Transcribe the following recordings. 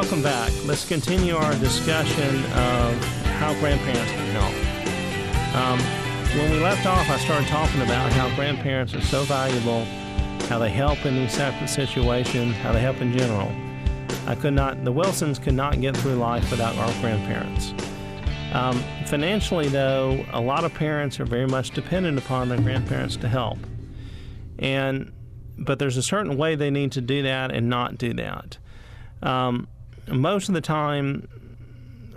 Welcome back. Let's continue our discussion of how grandparents can help. Um, when we left off, I started talking about how grandparents are so valuable, how they help in these types of situations, how they help in general. I could not, the Wilsons could not get through life without our grandparents. Um, financially, though, a lot of parents are very much dependent upon their grandparents to help. And but there's a certain way they need to do that and not do that. Um, most of the time,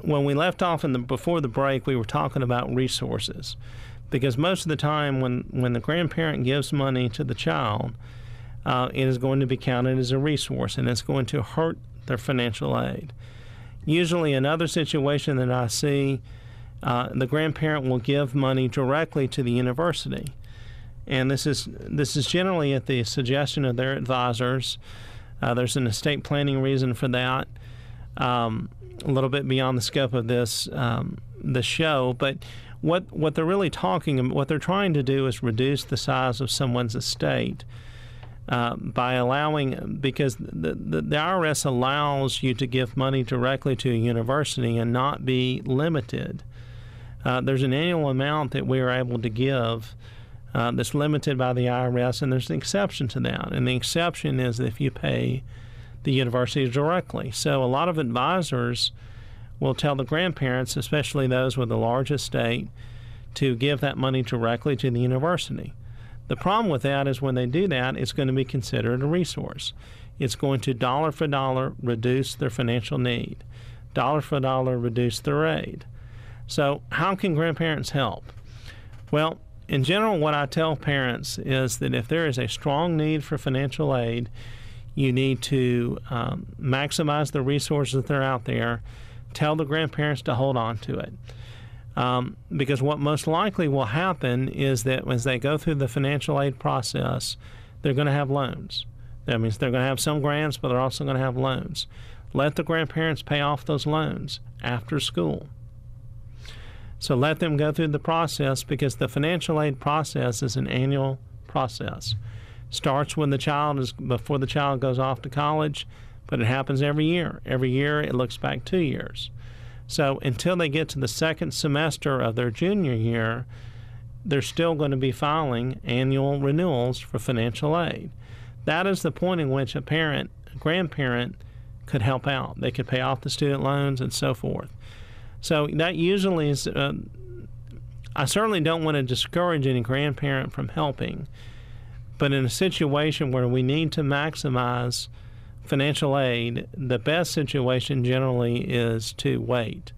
when we left off in the before the break, we were talking about resources, because most of the time, when when the grandparent gives money to the child, uh, it is going to be counted as a resource, and it's going to hurt their financial aid. Usually, another situation that I see, uh, the grandparent will give money directly to the university and this is this is generally at the suggestion of their advisors. Uh, there's an estate planning reason for that. Um, a little bit beyond the scope of this um, the show, but what what they're really talking what they're trying to do is reduce the size of someone's estate uh, by allowing because the, the, the IRS allows you to give money directly to a university and not be limited. Uh, there's an annual amount that we are able to give uh, that's limited by the IRS, and there's an exception to that. And the exception is if you pay the university directly. So a lot of advisors will tell the grandparents, especially those with a large estate, to give that money directly to the university. The problem with that is when they do that, it's going to be considered a resource. It's going to dollar for dollar reduce their financial need, dollar for dollar reduce their aid. So, how can grandparents help? Well, in general, what I tell parents is that if there is a strong need for financial aid, you need to um, maximize the resources that are out there. Tell the grandparents to hold on to it. Um, because what most likely will happen is that as they go through the financial aid process, they're going to have loans. That means they're going to have some grants, but they're also going to have loans. Let the grandparents pay off those loans after school. So let them go through the process because the financial aid process is an annual process. Starts when the child is before the child goes off to college, but it happens every year. Every year it looks back two years. So until they get to the second semester of their junior year, they're still going to be filing annual renewals for financial aid. That is the point in which a parent, a grandparent, could help out. They could pay off the student loans and so forth. So that usually is. Uh, I certainly don't want to discourage any grandparent from helping, but in a situation where we need to maximize financial aid, the best situation generally is to wait.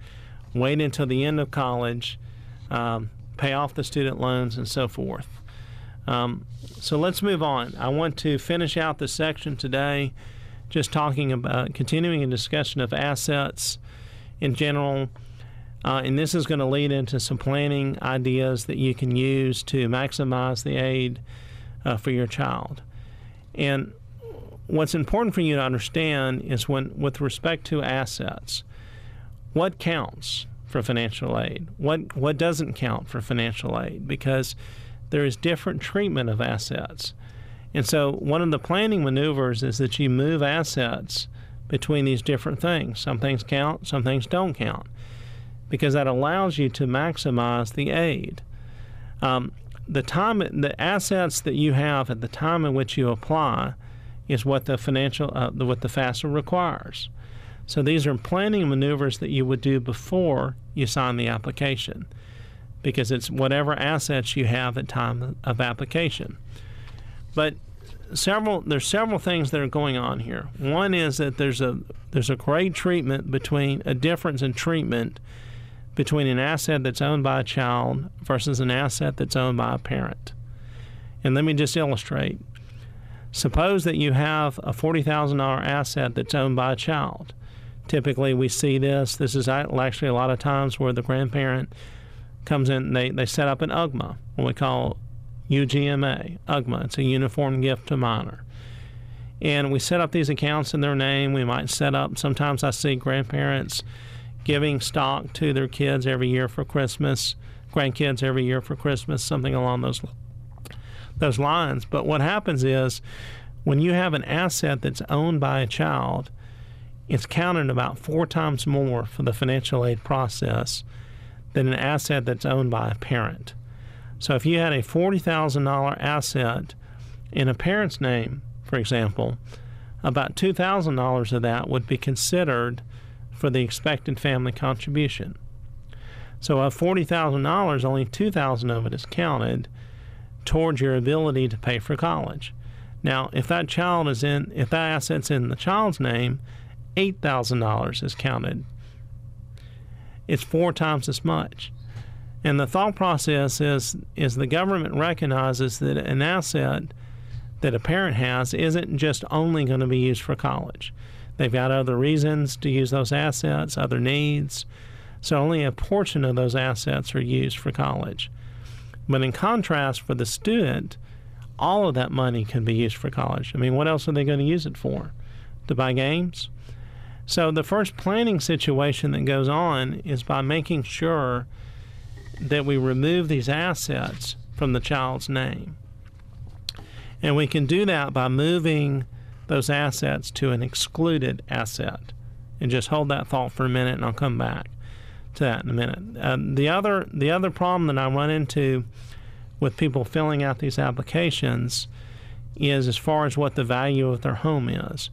Wait until the end of college, um, pay off the student loans, and so forth. Um, so let's move on. I want to finish out the section today just talking about continuing a discussion of assets in general uh, and this is going to lead into some planning ideas that you can use to maximize the aid uh, for your child. And what's important for you to understand is when, with respect to assets, what counts for financial aid? What what doesn't count for financial aid? Because there is different treatment of assets. And so one of the planning maneuvers is that you move assets between these different things. Some things count, some things don't count because that allows you to maximize the aid. Um, the time, the assets that you have at the time in which you apply, is what the financial, uh, what the FAFSA requires. So these are planning maneuvers that you would do before you sign the application, because it's whatever assets you have at time of application. But several there's several things that are going on here. One is that there's a there's a great treatment between a difference in treatment between an asset that's owned by a child versus an asset that's owned by a parent. And let me just illustrate. Suppose that you have a $40,000 asset that's owned by a child. Typically, we see this. This is actually a lot of times where the grandparent comes in, they, they set up an UGMA, what we call UGMA, UGMA. It's a uniform gift to minor. And we set up these accounts in their name. We might set up, sometimes I see grandparents giving stock to their kids every year for Christmas, grandkids every year for Christmas, something along those those lines. But what happens is when you have an asset that's owned by a child, it's counted about four times more for the financial aid process than an asset that's owned by a parent. So if you had a $40,000 asset in a parent's name, for example, about $2,000 of that would be considered for the expected family contribution. So of $40,000, only 2000 of it is counted towards your ability to pay for college. Now, if that child is in if that asset's in the child's name, $8,000 is counted. It's four times as much. And the thought process is is the government recognizes that an asset that a parent has isn't just only going to be used for college. They've got other reasons to use those assets, other needs. So only a portion of those assets are used for college. But in contrast, for the student, all of that money can be used for college. I mean, what else are they going to use it for? To buy games? So the first planning situation that goes on is by making sure that we remove these assets from the child's name. And we can do that by moving those assets to an excluded asset. And just hold that thought for a minute, and I'll come back to that in a minute. Uh, the other the other problem that I run into with people filling out these applications is as far as what the value of their home is.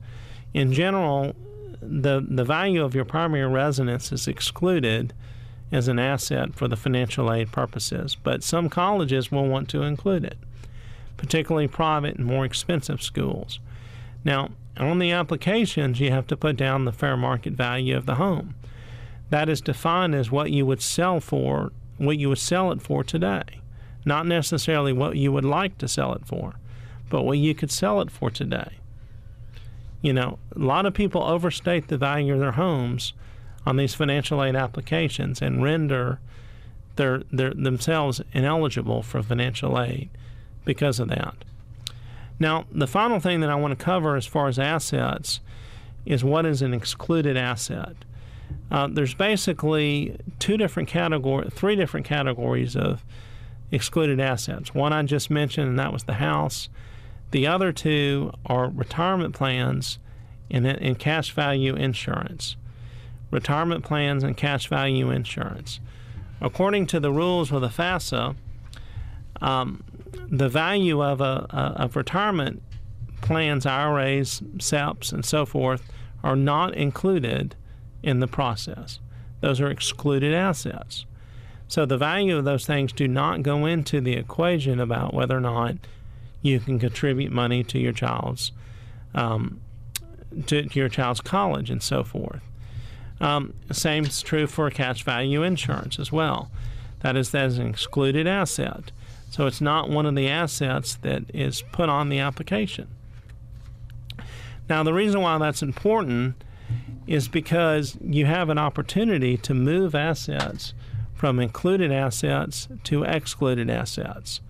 In general, the the value of your primary residence is excluded as an asset for the financial aid purposes, but some colleges will want to include it particularly private and more expensive schools. Now, on the applications, you have to put down the fair market value of the home. That is defined as what you would sell for, what you would sell it for today. Not necessarily what you would like to sell it for, but what you could sell it for today. You know, a lot of people overstate the value of their homes on these financial aid applications and render their, their themselves ineligible for financial aid because of that. Now, the final thing that I want to cover as far as assets is what is an excluded asset. Uh, there's basically two different categories, three different categories of excluded assets. One I just mentioned, and that was the house. The other two are retirement plans and, and cash value insurance. Retirement plans and cash value insurance. According to the rules of the FAFSA, um, the value of a, a of retirement plans, IRAs, SEPs, and so forth are not included in the process. Those are excluded assets. So the value of those things do not go into the equation about whether or not you can contribute money to your child's um, to, to, your child's college and so forth. Um, same is true for cash value insurance as well. That is that is an excluded asset. So it's not one of the assets that is put on the application. Now, the reason why that's important is because you have an opportunity to move assets from included assets to excluded assets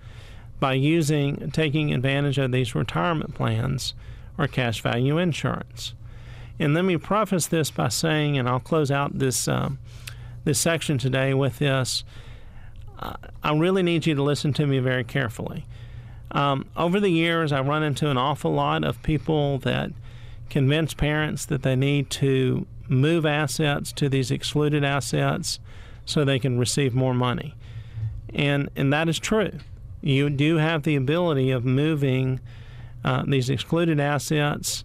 by using taking advantage of these retirement plans or cash value insurance. And let me preface this by saying, and I'll close out this um, this section today with this I really need you to listen to me very carefully. Um, over the years, I've run into an awful lot of people that convince parents that they need to move assets to these excluded assets so they can receive more money. And, and that is true. You do have the ability of moving uh, these excluded assets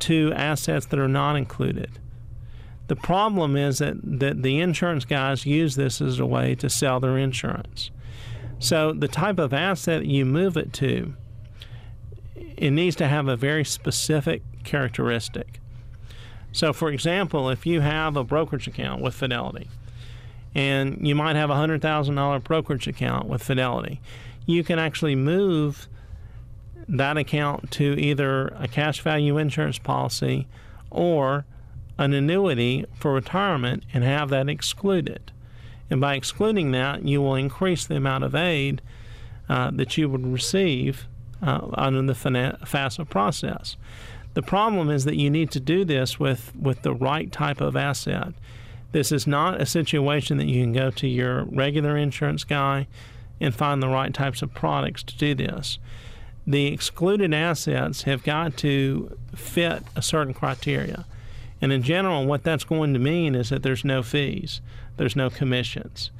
to assets that are not included. The problem is that, that the insurance guys use this as a way to sell their insurance. So the type of asset you move it to, it needs to have a very specific characteristic. So, for example, if you have a brokerage account with Fidelity, and you might have a $100,000 brokerage account with Fidelity, you can actually move that account to either a cash value insurance policy or an annuity for retirement and have that excluded. And by excluding that, you will increase the amount of aid uh, that you would receive uh, under the FAFSA process. The problem is that you need to do this with, with the right type of asset. This is not a situation that you can go to your regular insurance guy and find the right types of products to do this. The excluded assets have got to fit a certain criteria And in general, what that's going to mean is that there's no fees, there's no commissions.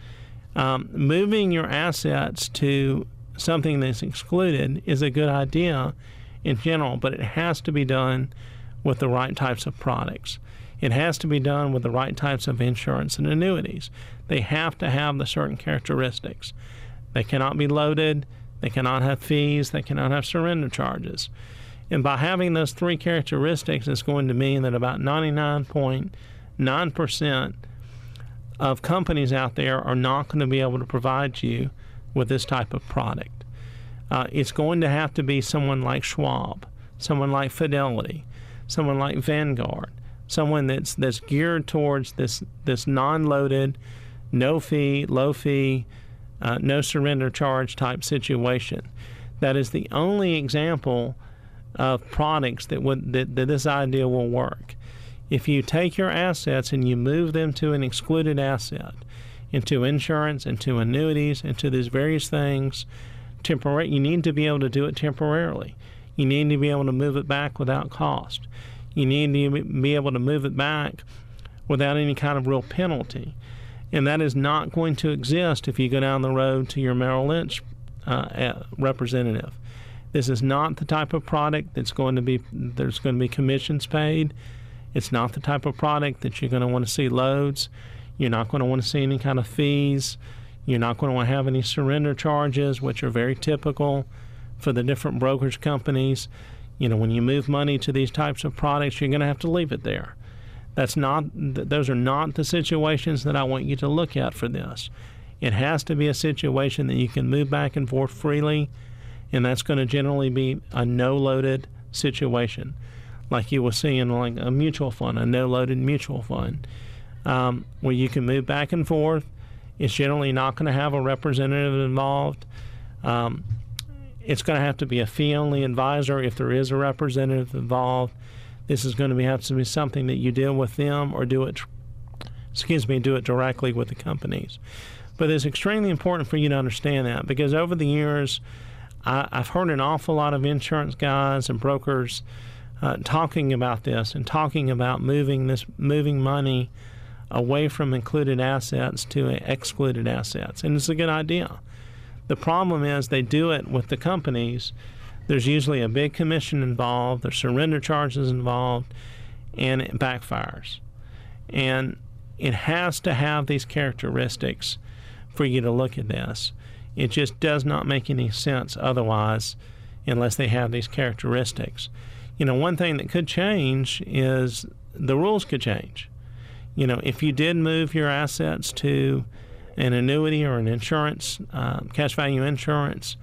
Um, moving your assets to something that's excluded is a good idea in general, but it has to be done with the right types of products. It has to be done with the right types of insurance and annuities. They have to have the certain characteristics. They cannot be loaded, they cannot have fees, they cannot have surrender charges. And by having those three characteristics, it's going to mean that about 99.9% of companies out there are not going to be able to provide you with this type of product. Uh, it's going to have to be someone like Schwab, someone like Fidelity, someone like Vanguard, someone that's that's geared towards this this non-loaded, no fee, low fee, uh, no surrender charge type situation. That is the only example of products that would that, that this idea will work. If you take your assets and you move them to an excluded asset, into insurance, into annuities, into these various things, temporary, you need to be able to do it temporarily. You need to be able to move it back without cost. You need to be able to move it back without any kind of real penalty. And that is not going to exist if you go down the road to your Merrill Lynch uh, representative. This is not the type of product that's going to be there's going to be commissions paid. It's not the type of product that you're going to want to see loads. You're not going to want to see any kind of fees. You're not going to want to have any surrender charges, which are very typical for the different brokerage companies you know, when you move money to these types of products, you're going to have to leave it there. That's not; those are not the situations that I want you to look at for this. It has to be a situation that you can move back and forth freely, and that's going to generally be a no-loaded situation, like you will see in like a mutual fund, a no-loaded mutual fund, um, where you can move back and forth. It's generally not going to have a representative involved. Um, it's going to have to be a fee only advisor if there is a representative involved. This is going to be, have to be something that you deal with them or do it, excuse me, do it directly with the companies. But it's extremely important for you to understand that because over the years, I, have heard an awful lot of insurance guys and brokers uh, talking about this and talking about moving this, moving money away from included assets to excluded assets, and it's a good idea. The problem is they do it with the companies. There's usually a big commission involved, there's surrender charges involved, and it backfires. And it has to have these characteristics for you to look at this. It just does not make any sense otherwise unless they have these characteristics. You know, one thing that could change is the rules could change. You know, if you did move your assets to an annuity or an insurance, uh, cash value insurance,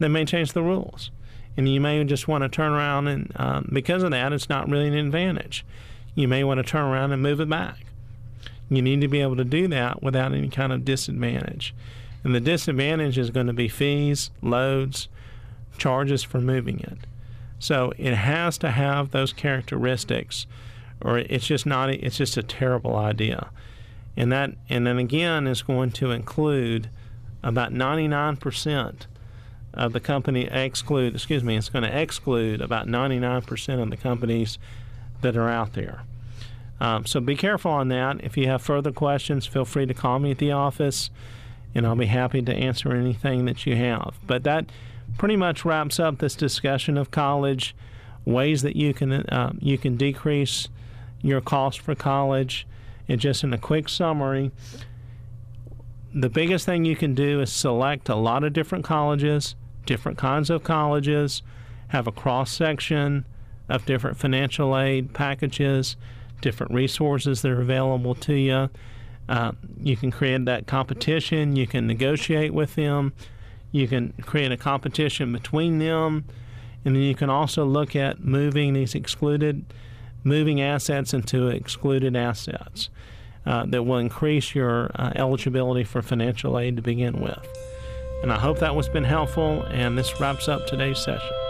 they may change the rules. And you may just want to turn around and, um, because of that, it's not really an advantage. You may want to turn around and move it back. You need to be able to do that without any kind of disadvantage. And the disadvantage is going to be fees, loads, charges for moving it. So it has to have those characteristics, or it's just not. It's just a terrible idea and that and then again is going to include about 99% of the company exclude excuse me it's going to exclude about 99% of the companies that are out there um, so be careful on that if you have further questions feel free to call me at the office and i'll be happy to answer anything that you have but that pretty much wraps up this discussion of college ways that you can uh, you can decrease your cost for college and just in a quick summary, the biggest thing you can do is select a lot of different colleges, different kinds of colleges, have a cross section of different financial aid packages, different resources that are available to you. Uh, you can create that competition, you can negotiate with them, you can create a competition between them, and then you can also look at moving these excluded moving assets into excluded assets uh, that will increase your uh, eligibility for financial aid to begin with. And I hope that was been helpful, and this wraps up today's session.